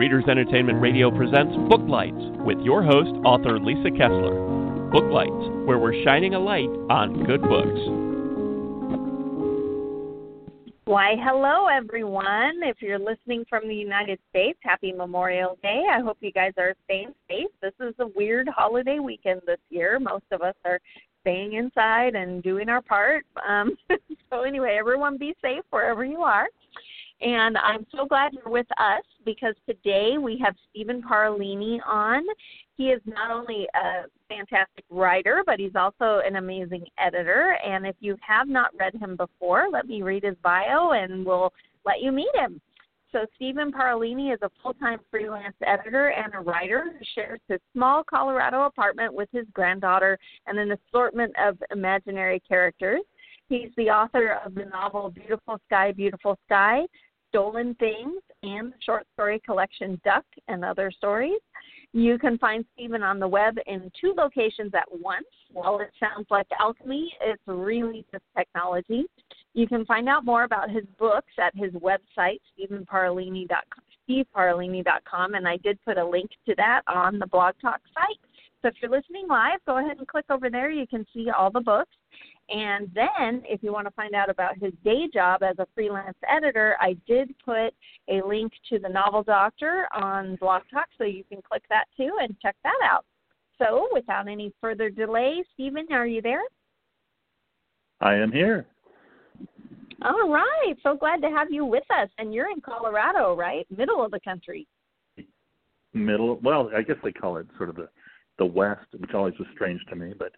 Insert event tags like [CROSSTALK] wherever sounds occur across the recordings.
Readers Entertainment Radio presents Booklights with your host, author Lisa Kessler. Booklights, where we're shining a light on good books. Why, hello, everyone. If you're listening from the United States, happy Memorial Day. I hope you guys are staying safe. This is a weird holiday weekend this year. Most of us are staying inside and doing our part. Um, [LAUGHS] so, anyway, everyone be safe wherever you are. And I'm so glad you're with us because today we have Stephen Parolini on. He is not only a fantastic writer, but he's also an amazing editor. And if you have not read him before, let me read his bio and we'll let you meet him. So, Stephen Parolini is a full time freelance editor and a writer who shares his small Colorado apartment with his granddaughter and an assortment of imaginary characters. He's the author of the novel Beautiful Sky, Beautiful Sky, Stolen Things, and the short story collection Duck and Other Stories. You can find Stephen on the web in two locations at once. While it sounds like alchemy, it's really just technology. You can find out more about his books at his website, stephenparolini.com, steveparolini.com, and I did put a link to that on the Blog Talk site. So if you're listening live, go ahead and click over there. You can see all the books. And then, if you want to find out about his day job as a freelance editor, I did put a link to the Novel Doctor on Blog Talk, so you can click that too and check that out. So, without any further delay, Stephen, are you there? I am here. All right. So glad to have you with us. And you're in Colorado, right? Middle of the country. Middle. Well, I guess they call it sort of the the West, which always was strange to me, but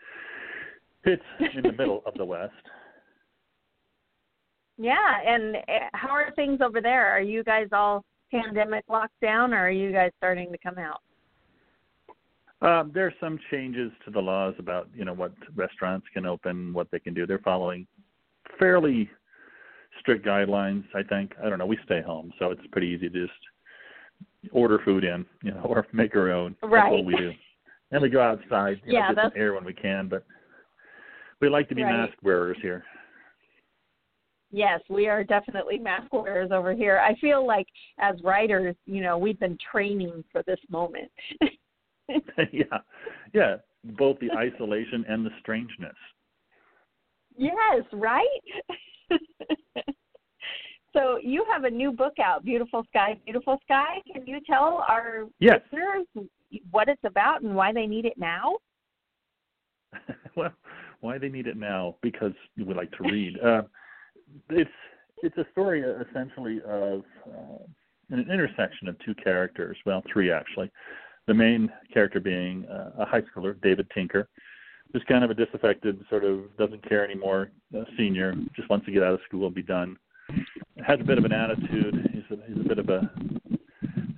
it's in the middle of the West. [LAUGHS] Yeah, and eh, how are things over there? Are you guys all pandemic locked down, or are you guys starting to come out? Um, there are some changes to the laws about you know what restaurants can open, what they can do. They're following fairly strict guidelines. I think. I don't know. We stay home, so it's pretty easy to just order food in, you know, [LAUGHS] or make our own. Right. That's what we do. And we go outside, you yeah, know, get that's... some air when we can, but we like to be right. mask wearers here. Yes, we are definitely mask wearers over here. I feel like as writers, you know, we've been training for this moment. [LAUGHS] [LAUGHS] yeah, yeah, both the isolation and the strangeness. Yes, right. [LAUGHS] so you have a new book out, Beautiful Sky, Beautiful Sky. Can you tell our yes. listeners what it's about and why they need it now? well, why they need it now? Because we like to read. Uh, it's it's a story uh, essentially of uh, an intersection of two characters. Well, three actually. The main character being uh, a high schooler, David Tinker, who's kind of a disaffected, sort of doesn't care anymore, uh, senior, just wants to get out of school and be done. Has a bit of an attitude. He's a, he's a bit of a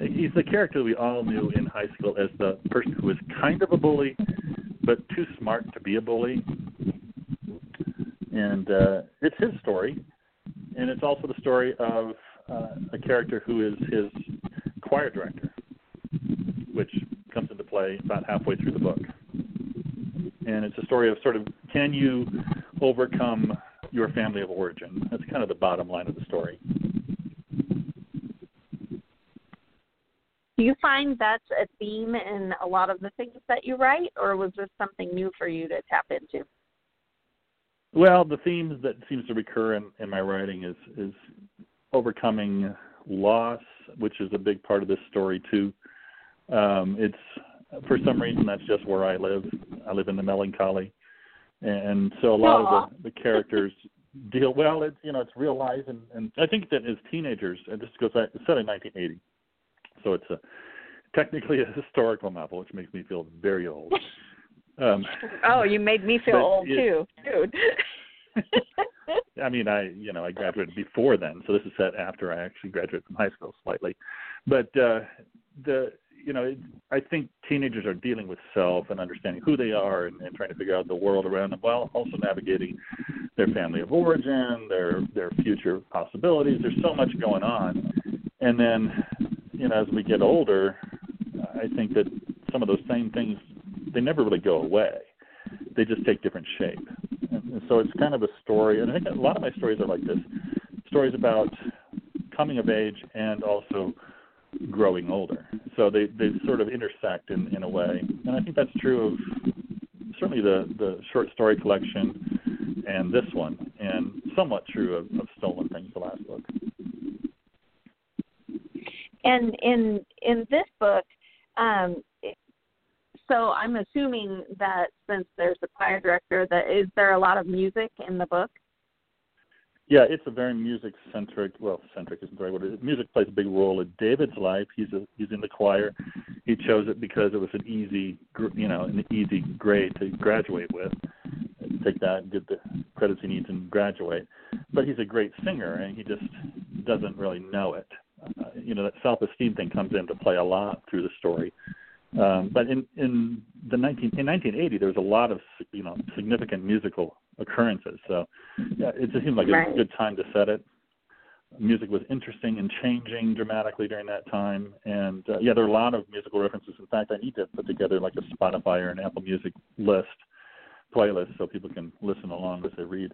he's the character we all knew in high school as the person who was kind of a bully, but too smart to be a bully. And uh, it's his story, and it's also the story of uh, a character who is his choir director, which comes into play about halfway through the book. And it's a story of sort of can you overcome your family of origin? That's kind of the bottom line of the story. Do you find that's a theme in a lot of the things that you write, or was this something new for you to tap into? Well, the themes that seems to recur in, in my writing is is overcoming loss, which is a big part of this story too. Um, it's for some reason that's just where I live. I live in the melancholy, and so a lot Aww. of the, the characters [LAUGHS] deal well. It's you know it's real life, and, and I think that as teenagers, and this goes back, it's set in 1980 so it's a technically a [LAUGHS] historical novel, which makes me feel very old. [LAUGHS] Um, oh, you made me feel old it, too, dude. [LAUGHS] I mean, I you know I graduated before then, so this is set after I actually graduated from high school slightly. But uh, the you know it, I think teenagers are dealing with self and understanding who they are and, and trying to figure out the world around them, while also navigating their family of origin, their their future possibilities. There's so much going on, and then you know, as we get older, I think that some of those same things they never really go away. They just take different shape. And, and so it's kind of a story, and I think a lot of my stories are like this: stories about coming of age and also growing older. So they they sort of intersect in in a way, and I think that's true of certainly the the short story collection and this one, and somewhat true of, of Stolen Things, the last book. And in in this book, um, so I'm assuming that since there's a choir director, that is there a lot of music in the book? Yeah, it's a very music centric. Well, centric isn't the right word. Music plays a big role in David's life. He's a, he's in the choir. He chose it because it was an easy, you know, an easy grade to graduate with. Take that, and get the credits he needs, and graduate. But he's a great singer, and he just doesn't really know it. Uh, you know, that self-esteem thing comes into play a lot through the story. Um, but in in the 19 in 1980, there was a lot of you know significant musical occurrences. So yeah, it just seemed like right. a good time to set it. Music was interesting and changing dramatically during that time, and uh, yeah, there are a lot of musical references. In fact, I need to put together like a Spotify or an Apple Music list playlist so people can listen along as they read.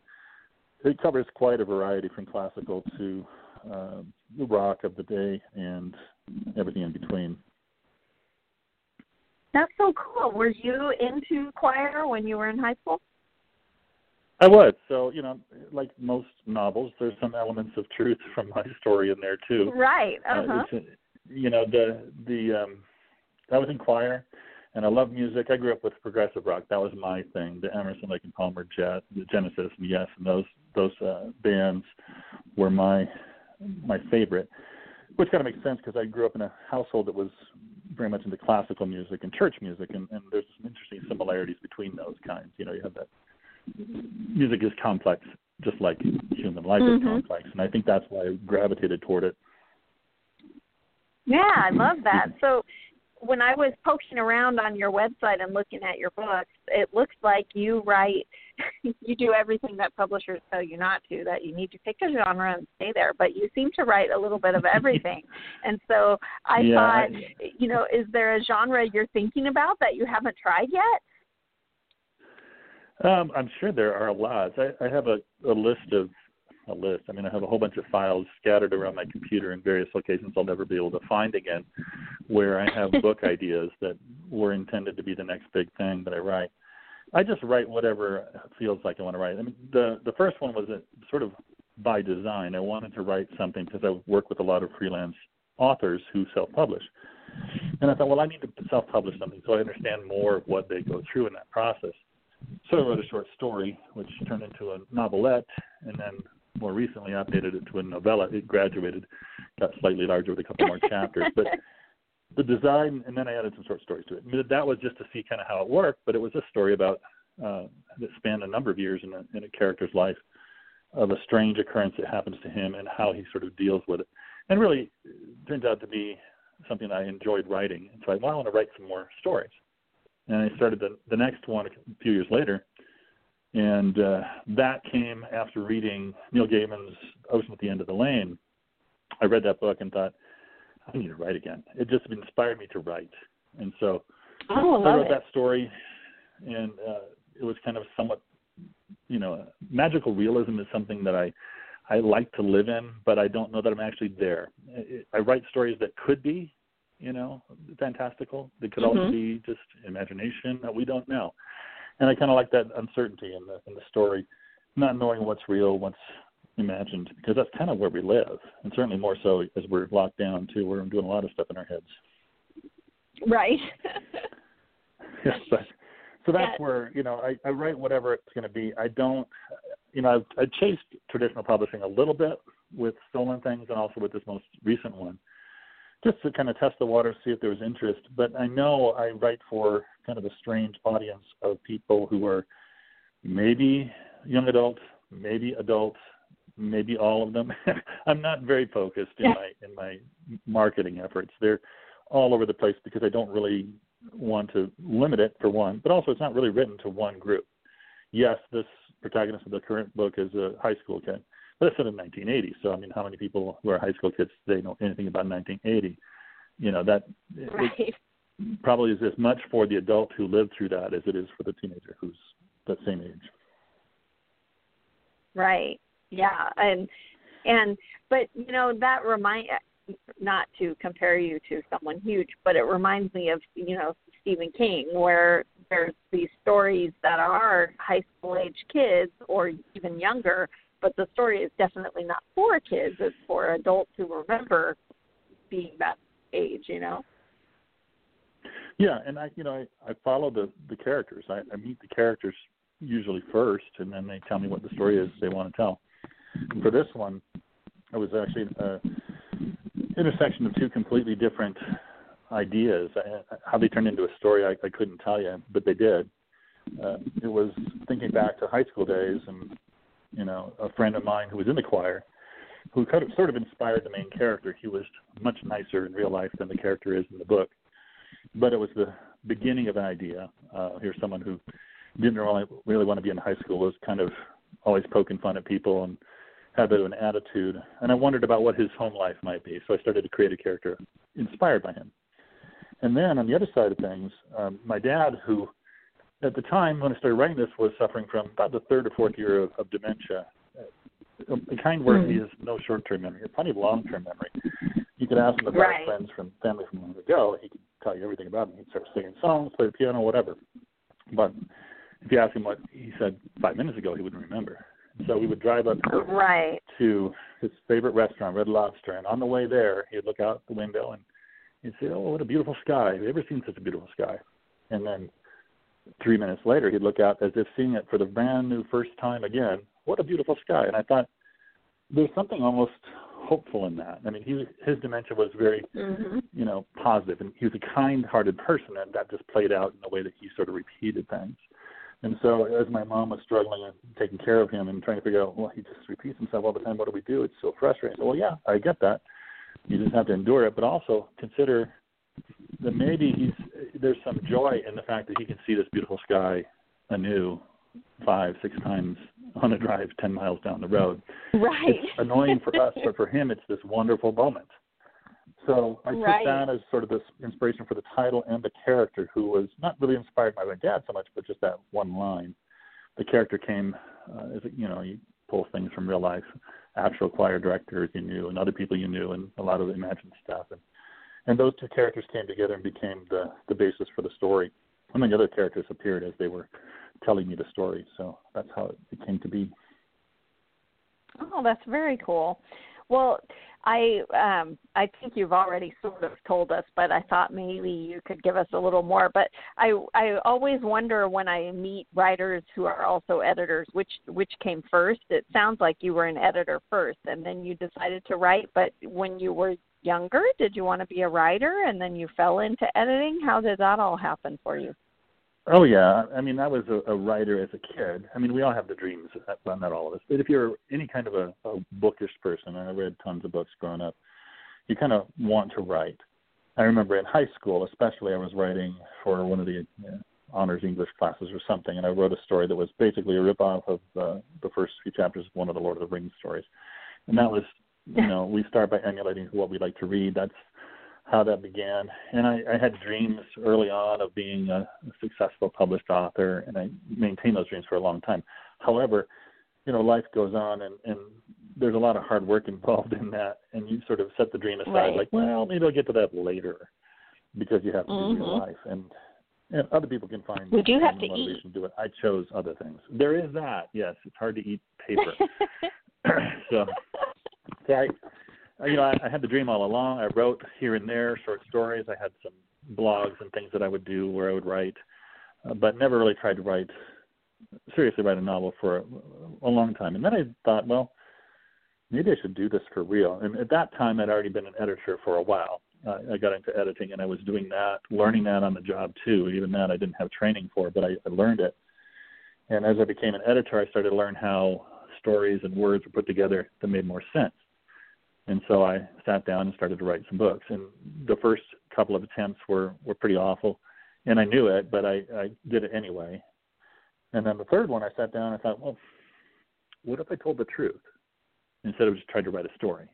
It covers quite a variety from classical to uh, the rock of the day and everything in between. That's so cool. Were you into choir when you were in high school? I was. So, you know, like most novels, there's some elements of truth from my story in there too. Right. Uh-huh. Uh, you know, the the um I was in choir and I love music. I grew up with progressive rock. That was my thing. The Emerson, Lake and Palmer, Jet, the Genesis, and Yes, and those those uh, bands were my my favorite. Which kind of makes sense because I grew up in a household that was very much into classical music and church music, and, and there's some interesting similarities between those kinds. You know, you have that music is complex, just like human life mm-hmm. is complex, and I think that's why I gravitated toward it. Yeah, I love that. So when I was poking around on your website and looking at your books, it looks like you write, [LAUGHS] you do everything that publishers tell you not to, that you need to pick a genre and stay there, but you seem to write a little bit of [LAUGHS] everything. and so I yeah, thought, you know, is there a genre you're thinking about that you haven't tried yet? Um, I'm sure there are lots. I, I have a, a list of a list. I mean, I have a whole bunch of files scattered around my computer in various locations I'll never be able to find again, where I have [LAUGHS] book ideas that were intended to be the next big thing that I write. I just write whatever feels like I want to write. I mean, the the first one was a, sort of by design. I wanted to write something because I work with a lot of freelance authors who self-publish, and I thought, well, I need to self-publish something so I understand more of what they go through in that process. So I wrote a short story, which turned into a novelette, and then more recently updated it to a novella. It graduated, got slightly larger with a couple more chapters, but [LAUGHS] the design, and then I added some short stories to it. That was just to see kind of how it worked, but it was a story about uh, that spanned a number of years in a, in a character's life of a strange occurrence that happens to him and how he sort of deals with it. And really turns out to be something I enjoyed writing. And so I, well, I want to write some more stories. And I started the, the next one a few years later and uh, that came after reading Neil Gaiman's Ocean at the End of the Lane. I read that book and thought, I need to write again. It just inspired me to write. And so oh, I, I wrote it. that story, and uh, it was kind of somewhat, you know, magical realism is something that I I like to live in, but I don't know that I'm actually there. I write stories that could be, you know, fantastical. They could mm-hmm. also be just imagination. That we don't know and I kind of like that uncertainty in the in the story, not knowing what's real, what's imagined, because that's kind of where we live, and certainly more so as we're locked down too. We're doing a lot of stuff in our heads. Right. [LAUGHS] yes, but so that's yeah. where you know I, I write whatever it's going to be. I don't, you know, I've I chased traditional publishing a little bit with Stolen Things and also with this most recent one just to kind of test the water, see if there was interest. But I know I write for kind of a strange audience of people who are maybe young adults, maybe adults, maybe all of them. [LAUGHS] I'm not very focused in yeah. my in my marketing efforts. They're all over the place because I don't really want to limit it for one, but also it's not really written to one group. Yes, this protagonist of the current book is a high school kid but it's set in 1980. So I mean, how many people who are high school kids they know anything about 1980? You know that right. probably is as much for the adult who lived through that as it is for the teenager who's that same age. Right. Yeah. And and but you know that remind not to compare you to someone huge, but it reminds me of you know Stephen King, where there's these stories that are high school age kids or even younger, but the story is definitely not for kids; it's for adults who remember being that age. You know. Yeah, and I, you know, I, I follow the the characters. I, I meet the characters usually first, and then they tell me what the story is they want to tell. For this one, it was actually a intersection of two completely different ideas. How they turned into a story, I, I couldn't tell you, but they did. Uh, it was thinking back to high school days, and you know, a friend of mine who was in the choir, who kind of, sort of inspired the main character. He was much nicer in real life than the character is in the book, but it was the beginning of an idea. Uh, here's someone who didn't really really want to be in high school, was kind of always poking fun at people and had a bit of an attitude. And I wondered about what his home life might be. So I started to create a character inspired by him. And then on the other side of things, um, my dad, who at the time when I started writing this was suffering from about the third or fourth year of, of dementia, the kind where mm. he has no short-term memory, plenty of long-term memory. You could ask him about right. friends from family from long ago. He could tell you everything about him. He'd start singing songs, play the piano, whatever. But if you ask him what he said five minutes ago, he wouldn't remember. So we would drive up right. to his favorite restaurant, Red Lobster, and on the way there, he'd look out the window and he'd say, "Oh, what a beautiful sky! Have you ever seen such a beautiful sky?" And then three minutes later, he'd look out as if seeing it for the brand new first time again. What a beautiful sky! And I thought there's something almost hopeful in that. I mean, he his dementia was very, mm-hmm. you know, positive, and he was a kind-hearted person, and that just played out in the way that he sort of repeated things. And so, as my mom was struggling and taking care of him and trying to figure out, well, he just repeats himself all the time. What do we do? It's so frustrating. So, well, yeah, I get that. You just have to endure it, but also consider that maybe he's there's some joy in the fact that he can see this beautiful sky anew five, six times on a drive ten miles down the road. Right. It's annoying for us, but for him, it's this wonderful moment. So I right. took that as sort of this inspiration for the title and the character, who was not really inspired by my dad so much, but just that one line. The character came, uh, as you know, you pull things from real life, actual choir directors you knew, and other people you knew, and a lot of the imagined stuff, and and those two characters came together and became the the basis for the story. And then the other characters appeared as they were telling me the story. So that's how it came to be. Oh, that's very cool. Well, I um I think you've already sort of told us, but I thought maybe you could give us a little more. But I I always wonder when I meet writers who are also editors, which which came first. It sounds like you were an editor first, and then you decided to write. But when you were younger, did you want to be a writer, and then you fell into editing? How did that all happen for you? Oh yeah, I mean I was a, a writer as a kid. I mean we all have the dreams, well not all of us, but if you're any kind of a, a bookish person, and I read tons of books growing up, you kind of want to write. I remember in high school, especially, I was writing for one of the uh, honors English classes or something, and I wrote a story that was basically a ripoff of uh, the first few chapters of one of the Lord of the Rings stories, and that was, [LAUGHS] you know, we start by emulating what we like to read. That's how that began. And I, I had dreams early on of being a, successful published author, and I maintained those dreams for a long time. However, you know, life goes on, and, and there's a lot of hard work [LAUGHS] involved in that, and you sort of set the dream aside, right. like, well, maybe I'll get to that later, because you have to mm-hmm. do your life, and and other people can find we do have to eat. to do it. I chose other things. There is that, yes. It's hard to eat paper. [LAUGHS] [CLEARS THROAT] so, so I, uh, you know, I, I had the dream all along. I wrote here and there short stories. I had some blogs and things that I would do where I would write, uh, but never really tried to write seriously write a novel for a, a long time. And then I thought, well, maybe I should do this for real. And at that time, I'd already been an editor for a while. I got into editing, and I was doing that, learning that on the job too. Even that I didn't have training for, but I, I learned it. And as I became an editor, I started to learn how stories and words were put together that made more sense. And so I sat down and started to write some books. And the first couple of attempts were were pretty awful, and I knew it, but I I did it anyway. And then the third one, I sat down and I thought, well, what if I told the truth instead of just trying to write a story?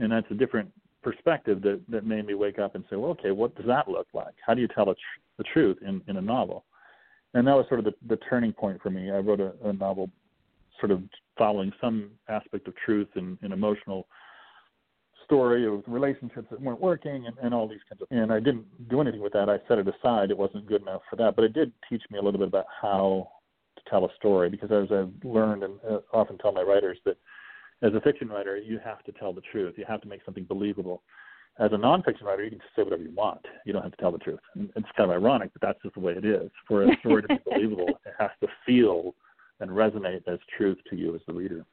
And that's a different perspective that that made me wake up and say, well, okay, what does that look like? How do you tell tr- the truth in in a novel? And that was sort of the, the turning point for me. I wrote a, a novel, sort of following some aspect of truth and, and emotional story of relationships that weren't working and, and all these kinds of and I didn't do anything with that. I set it aside. It wasn't good enough for that. But it did teach me a little bit about how to tell a story because as I've learned and uh, often tell my writers that as a fiction writer you have to tell the truth. You have to make something believable. As a nonfiction writer, you can just say whatever you want. You don't have to tell the truth. And it's kind of ironic, but that's just the way it is. For a story to be [LAUGHS] believable, it has to feel and resonate as truth to you as the reader.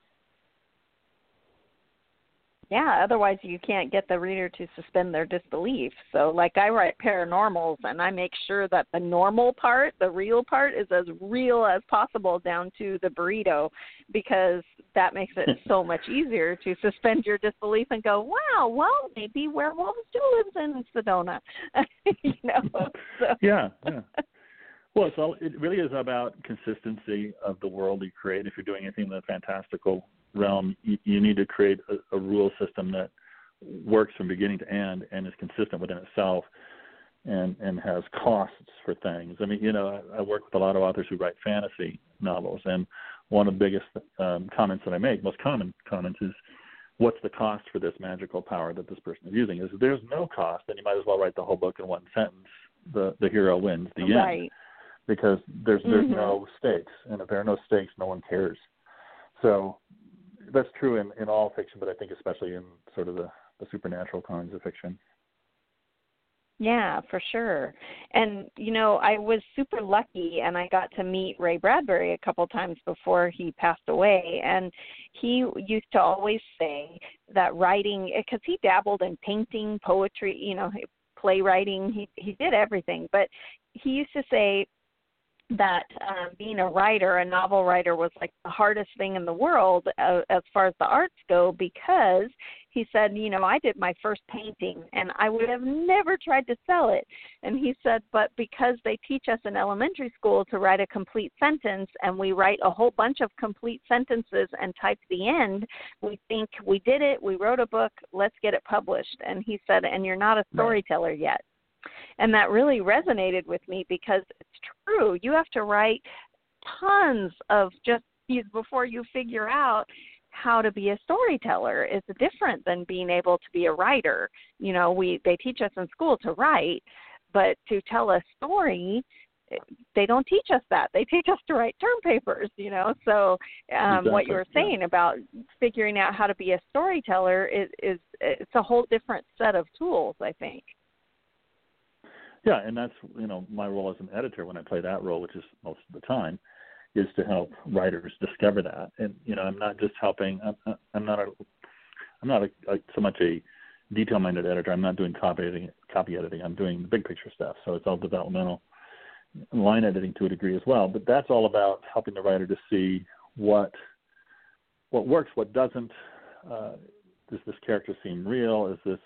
Yeah otherwise you can't get the reader to suspend their disbelief. So like i write paranormals and i make sure that the normal part the real part is as real as possible down to the burrito because that makes it so [LAUGHS] much easier to suspend your disbelief and go wow well maybe werewolves do live in sedona. [LAUGHS] You know so. [LAUGHS] yeah yeah well, so it really is about consistency of the world you create. If you're doing anything in the fantastical realm, you, you need to create a, a rule system that works from beginning to end and is consistent within itself and and has costs for things. I mean, you know, I, I work with a lot of authors who write fantasy novels, and one of the biggest um, comments that I make, most common comments, is, "What's the cost for this magical power that this person is using?" Is there's no cost, then you might as well write the whole book in one sentence. The the hero wins the right. end because there's there's mm-hmm. no stakes, and if there are no stakes, no one cares. So that's true in, in all fiction, but I think especially in sort of the, the supernatural kinds of fiction. Yeah, for sure. And you know, I was super lucky and I got to meet Ray Bradbury a couple times before he passed away and he used to always say that writing because he dabbled in painting, poetry, you know, playwriting, he he did everything, but he used to say that um, being a writer, a novel writer, was like the hardest thing in the world uh, as far as the arts go because he said, you know, I did my first painting and I would have never tried to sell it. And he said, but because they teach us in elementary school to write a complete sentence and we write a whole bunch of complete sentences and type the end, we think we did it, we wrote a book, let's get it published. And he said, and you're not a storyteller right. yet. And that really resonated with me because it's true. You have to write tons of just before you figure out how to be a storyteller is different than being able to be a writer. You know, we they teach us in school to write, but to tell a story they don't teach us that. They teach us to write term papers, you know. So um exactly. what you were saying yeah. about figuring out how to be a storyteller is is it's a whole different set of tools, I think. Yeah, and that's you know my role as an editor when I play that role, which is most of the time, is to help writers discover that. And you know, I'm not just helping. I'm, I'm not a, I'm not a, a, so much a detail-minded editor. I'm not doing copy editing. Copy editing. I'm doing the big picture stuff. So it's all developmental, line editing to a degree as well. But that's all about helping the writer to see what what works, what doesn't. Uh, does this character seem real? Is this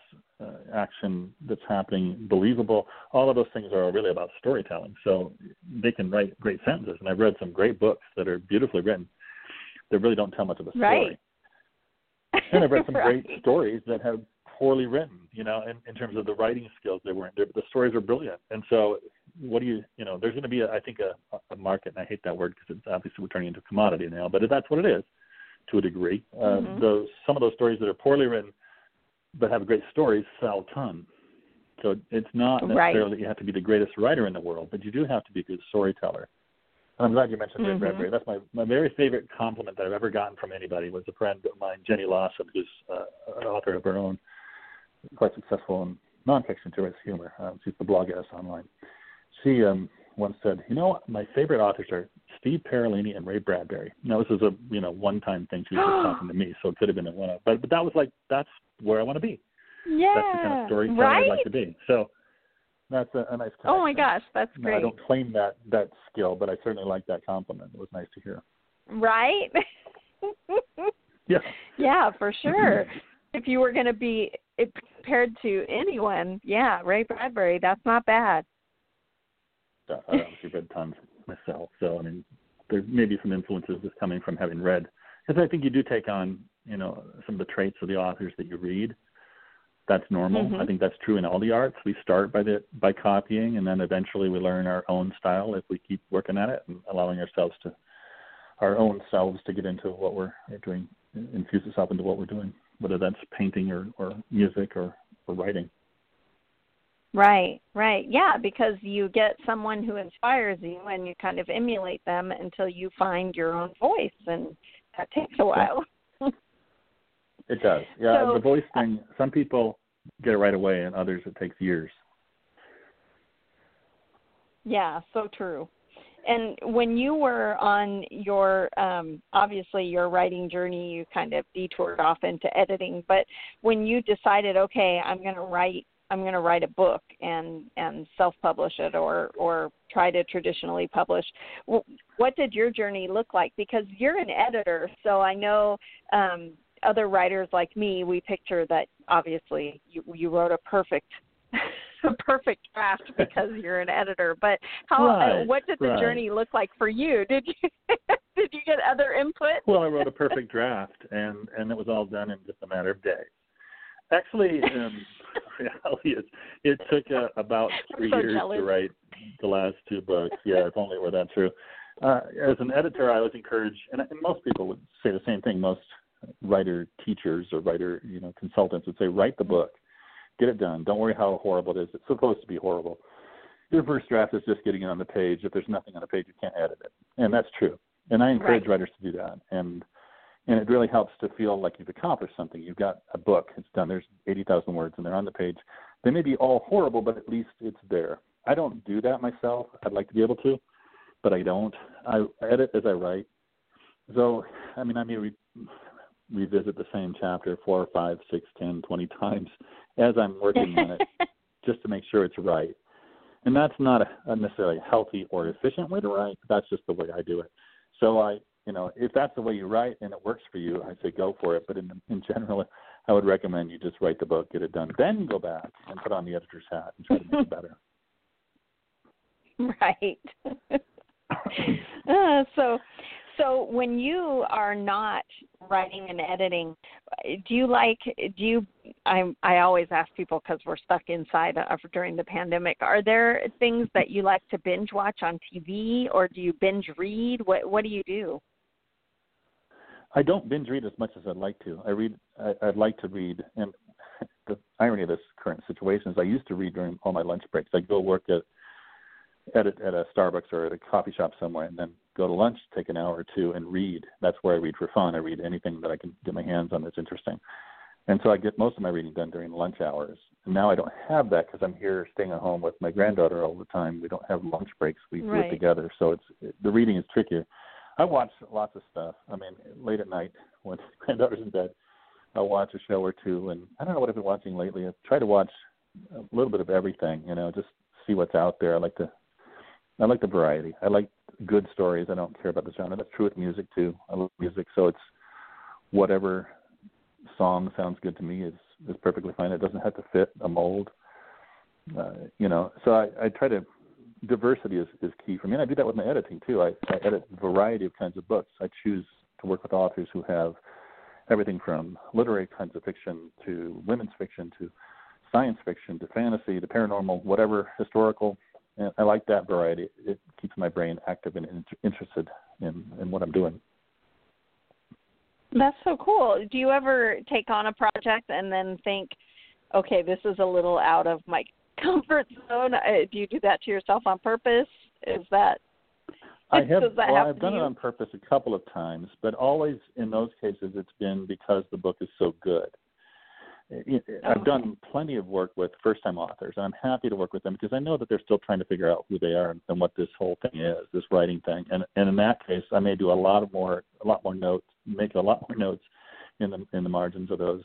uh, action that's happening believable? All of those things are really about storytelling. So they can write great sentences, and I've read some great books that are beautifully written that really don't tell much of a story. Right. and I've read some [LAUGHS] right. great stories that have poorly written, you know, in, in terms of the writing skills they weren't there, but the stories are brilliant. And so, what do you, you know, there's going to be, a, I think, a, a market, and I hate that word because it's obviously we're turning into a commodity now, but that's what it is to a degree. Uh, mm-hmm. those some of those stories that are poorly written but have great stories sell ton. So it's not necessarily right. that you have to be the greatest writer in the world, but you do have to be a good storyteller. And I'm glad you mentioned mm-hmm. Ray Bradbury. That's my my very favorite compliment that I've ever gotten from anybody was a friend of mine, Jenny Lawson, who's uh, an author of her own, quite successful in nonfiction too as humor. Um, she's the blog bloggess online. She um, once said, "You know, my favorite authors are Steve Parolini and Ray Bradbury." Now, this is a you know one-time thing. She was just [GASPS] talking to me, so it could have been a one-off. But but that was like that's where I want to be. Yeah, that's the kind of storyteller right? I'd like to be. So that's a, a nice. Connection. Oh my gosh, that's great. I don't claim that that skill, but I certainly like that compliment. It was nice to hear. Right. [LAUGHS] yeah. Yeah, for [LAUGHS] sure. if you were going to be compared to anyone, yeah, Ray Bradbury, that's not bad. I obviously read tons myself, so I mean, there may be some influences just coming from having read, because I think you do take on, you know, some of the traits of the authors that you read. That's normal. Mm-hmm. I think that's true in all the arts. We start by the by copying, and then eventually we learn our own style if we keep working at it and allowing ourselves to, our own selves to get into what we're doing, infuse itself into what we're doing. whether that's painting or, or music or, or writing. Right, right. Yeah, because you get someone who inspires you and you kind of emulate them until you find your own voice and that takes a while. [LAUGHS] it does. Yeah, so, the voice thing, some people get it right away and others it takes years. Yeah, so true. And when you were on your um obviously your writing journey you kind of detoured off into editing, but when you decided okay, I'm going to write I'm going to write a book and and self-publish it or or try to traditionally publish. What did your journey look like? Because you're an editor, so I know um, other writers like me. We picture that obviously you you wrote a perfect [LAUGHS] a perfect draft because [LAUGHS] you're an editor. But how? Uh, right, uh, what did the right. journey look like for you? [LAUGHS] Did you did you get other input? Well, I wrote a perfect draft, and and it was all done in just a matter of days. Actually, um, [LAUGHS] reality is it took uh, about [LAUGHS] three so years jealous. to write the last two books. Yeah, if only it were that true. Uh, as an editor, I was encouraged, and, and most people would say the same thing. Most writer teachers or writer you know consultants would say, write the book, get it done. Don't worry how horrible it is. It's supposed to be horrible. Your first draft is just getting it on the page. If there's nothing on the page, you can't edit it, and that's true. And I encourage Right. writers to do that. And and it really helps to feel like you've accomplished something. You've got a book, it's done. There's 80,000 words, and they're on the page. They may be all horrible, but at least it's there. I don't do that myself. I'd like to be able to, but I don't. I edit as I write. So, I mean, I may re- revisit the same chapter four, five, six, ten, twenty times as I'm working on it, [LAUGHS] just to make sure it's right. And that's not a, a necessarily healthy or efficient way to write. That's just the way I do it. So I you know, if that's the way you write and it works for you, I say go for it. But in in general, I would recommend you just write the book, get it done, then go back and put on the editor's hat and try to make it better. [LAUGHS] right. [LAUGHS] uh, so, so when you are not writing and editing, do you like? Do you? I I always ask people because we're stuck inside of, during the pandemic. Are there things that you like to binge watch on TV, or do you binge read? What What do you do? I don't binge read as much as I'd like to. I read. I, I'd like to read, and [LAUGHS] the irony of this current situation is I used to read during all my lunch breaks. I'd go work at at a, at a Starbucks or at a coffee shop somewhere, and then go to lunch, take an hour or two, and read. That's where I read for fun. I read anything that I can get my hands on that's interesting, and so I get most of my reading done during lunch hours. And now I don't have that because I'm here staying at home with my granddaughter all the time. We don't have lunch breaks. We do Right. it together, so it's the reading is trickier. I watch lots of stuff. I mean, late at night when [LAUGHS] granddaughter's in bed, I'll watch a show or two. And I don't know what I've been watching lately. I try to watch a little bit of everything. You know, just see what's out there. I like to, I like the variety. I like good stories. I don't care about the genre. That's true with music too. I love music, so it's whatever song sounds good to me is is perfectly fine. It doesn't have to fit a mold. Uh, you know, so I, I try to diversity is, is key for me. And I do that with my editing too. I, I edit a variety of kinds of books. I choose to work with authors who have everything from literary kinds of fiction to women's fiction to science fiction to fantasy to paranormal, whatever historical. And I like that variety. It keeps my brain active and in, interested in, in what I'm doing. That's so cool. Do you ever take on a project and then think, okay, this is a little out of my [LAUGHS] comfort zone? Uh, Do you do that to yourself on purpose? Is that I [LAUGHS] have well, I've done you? it on purpose a couple of times, but always in those cases it's been because the book is so good. I've Okay. done plenty of work with first-time authors, and I'm happy to work with them because I know that they're still trying to figure out who they are and, and what this whole thing is, this writing thing. And and in that case, I may do a lot of more, a lot more notes, make a lot more [LAUGHS] notes in the in the margins of those,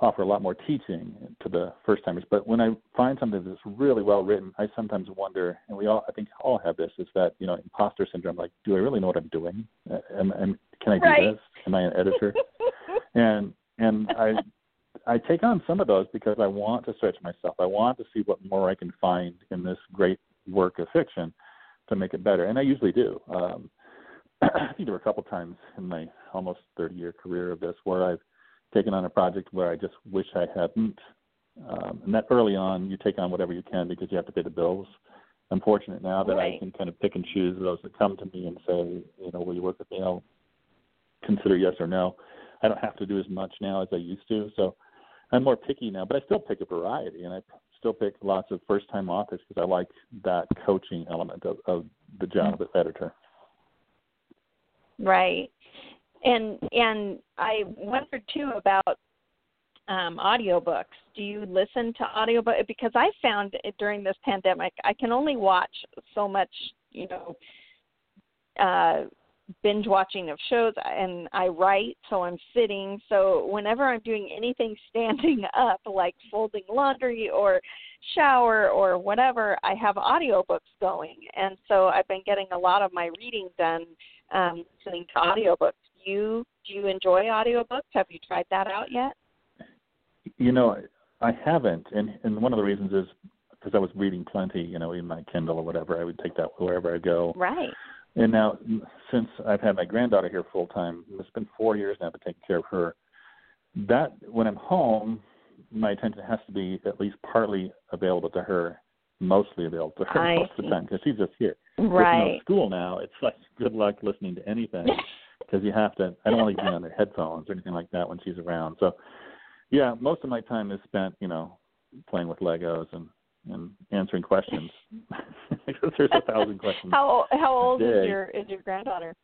offer a lot more teaching to the first timers. But when I find something that's really well written, I sometimes wonder, and we all, I think, all have this, is that you know, imposter syndrome. Like, do I really know what I'm doing? Am, am, can I do Right. this? Am I an editor? [LAUGHS] and and I I take on some of those because I want to stretch myself. I want to see what more I can find in this great work of fiction to make it better, and I usually do. Um, [CLEARS THROAT] I think there were a couple times in my almost 30 year career of this where I've taken on a project where I just wish I hadn't. Um, and that early on, you take on whatever you can because you have to pay the bills. I'm fortunate now that I can kind of pick and choose those that come to me and say, you know, will you work with me? I'll consider yes or no. I don't have to do as much now as I used to. So I'm more picky now, but I still pick a variety, and I still pick lots of first-time authors because I like that coaching element of, of the job as editor. Right, and and I wondered too about um, audiobooks. Do you listen to audiobook? Because I found during this pandemic, I can only watch so much, you know, uh, binge watching of shows and I write so I'm sitting so whenever I'm doing anything [LAUGHS] standing up like folding laundry or shower or whatever I have audiobooks going and so I've been getting a lot of my reading done um listening to audiobooks you do you enjoy audiobooks? Have you tried that out yet? You know I haven't and and one of the reasons is because I was reading plenty you know in my Kindle or whatever. I would take that wherever I go. Right. And now, since I've had my granddaughter here full time, it's been four years now to take care of her. That when I'm home, my attention has to be at least partly available to her, mostly available to her I most of the time because she's just here. Right. With no school now, it's like good luck listening to anything [LAUGHS] because you have to. I don't want to be on their headphones or anything like that when she's around. So, yeah, most of my time is spent, you know, playing with Legos and and answering questions [LAUGHS] because there's a thousand [LAUGHS] questions. how how old is your is your granddaughter?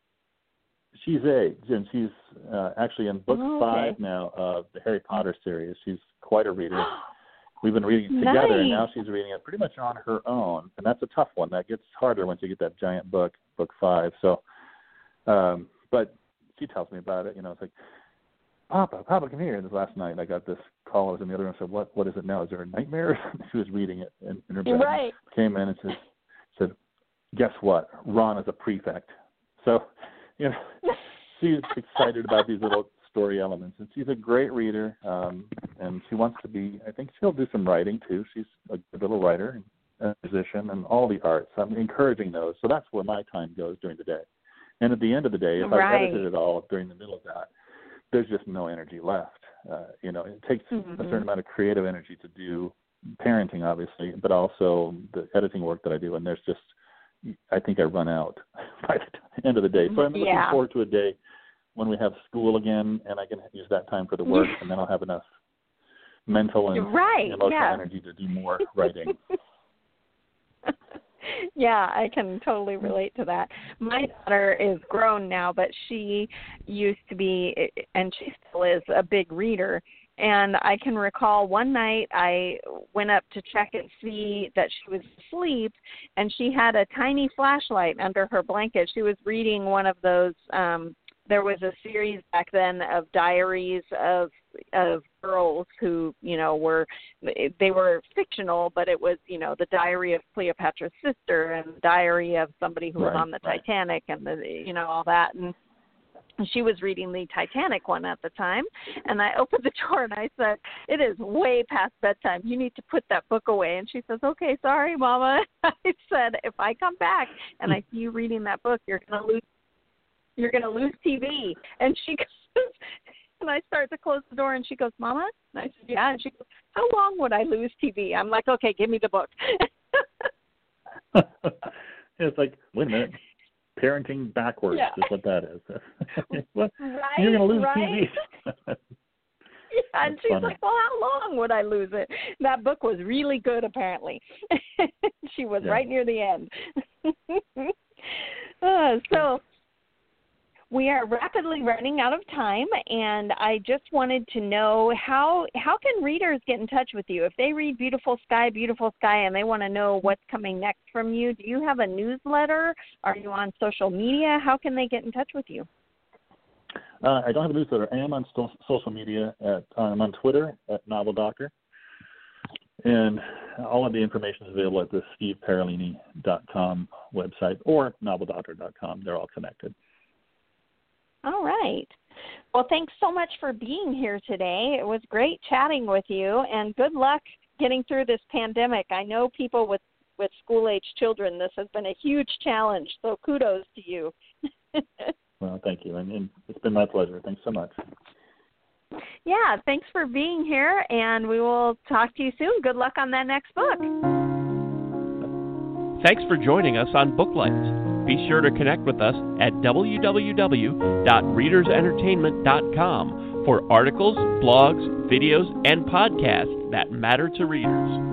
She's eight, and she's uh, actually in book oh, okay. five now of the Harry Potter series. She's quite a reader. [GASPS] We've been reading nice. together, and now she's reading it pretty much on her own, and that's a tough one. That gets harder once you get that giant book, book five. So, um, but she tells me about it. You know, it's like Papa, Papa, come here. And last night I got this call. I was in the other room. I said, "What? What is it now? Is there a nightmare?" [LAUGHS] she was reading it in, in her bed. Right. Came in and said, "said Guess what? Ron is a prefect." So, you know, [LAUGHS] she's excited about these little story elements, and she's a great reader. Um, and she wants to be. I think she'll do some writing too. She's a good little writer, and a musician, and all the arts. I'm encouraging those. So that's where my time goes during the day. And at the end of the day, if right. I edited it all during the middle of that there's just no energy left. Uh, you know, it takes mm-hmm. a certain amount of creative energy to do parenting, obviously, but also the editing work that I do. And there's just, I think I run out [LAUGHS] by the end of the day. So I'm looking yeah. forward to a day when we have school again, and I can use that time for the work, [LAUGHS] and then I'll have enough mental and right. emotional yeah. energy to do more writing. [LAUGHS] [LAUGHS] yeah, I can totally relate to that. My daughter is grown now, but she used to be, and she still is, a big reader. And I can recall one night I went up to check and see that she was asleep, and she had a tiny flashlight under her blanket. She was reading one of those um there was a series back then of diaries of of girls who you know were they were fictional but it was you know the diary of cleopatra's sister and the diary of somebody who right, was on the right. titanic and the you know all that and she was reading the Titanic one at the time, and I opened the [LAUGHS] door and I said, "It is way past bedtime. You need to put that book away." And she says, "Okay, sorry, Mama." [LAUGHS] I said, "If I come back and I see you reading that book, you're gonna lose you're going to lose TV. And she [LAUGHS] goes, and I start to close the door, and she goes, Mama? And I said, Yeah. And she goes, How long would I lose TV? I'm like, Okay, give me the book. [LAUGHS] it's like, wait a minute. Parenting backwards yeah. is what that is. [LAUGHS] right, You're going to lose right? TV. [LAUGHS] yeah, and That's she's funny. like, "Well, how long would I lose it?" That book was really good, apparently. she was Yeah. right near the end. uh, so, we are rapidly running out of time, and I just wanted to know how how can readers get in touch with you if they read Beautiful Sky, Beautiful Sky, and they want to know what's coming next from you? Do you have a newsletter? Are you on social media? How can they get in touch with you? Uh, I don't have a newsletter. I am on sto- social media. At, I'm on Twitter at Novel Doctor, and all of the information is available at the steveparolini.com website or noveldoctor.com. They're all connected. All right. Well, thanks so much for being here today. It was great chatting with you, and good luck getting through this pandemic. I know people with with school age children. This has been a huge challenge. So kudos to you. [LAUGHS] Well, thank you, and, and it's been my pleasure. Thanks so much. yeah, thanks for being here, and we will talk to you soon. Good luck on that next book. Thanks for joining us on Booklights. Be sure to connect with us at www.readersentertainment.com for articles, blogs, videos, and podcasts that matter to readers.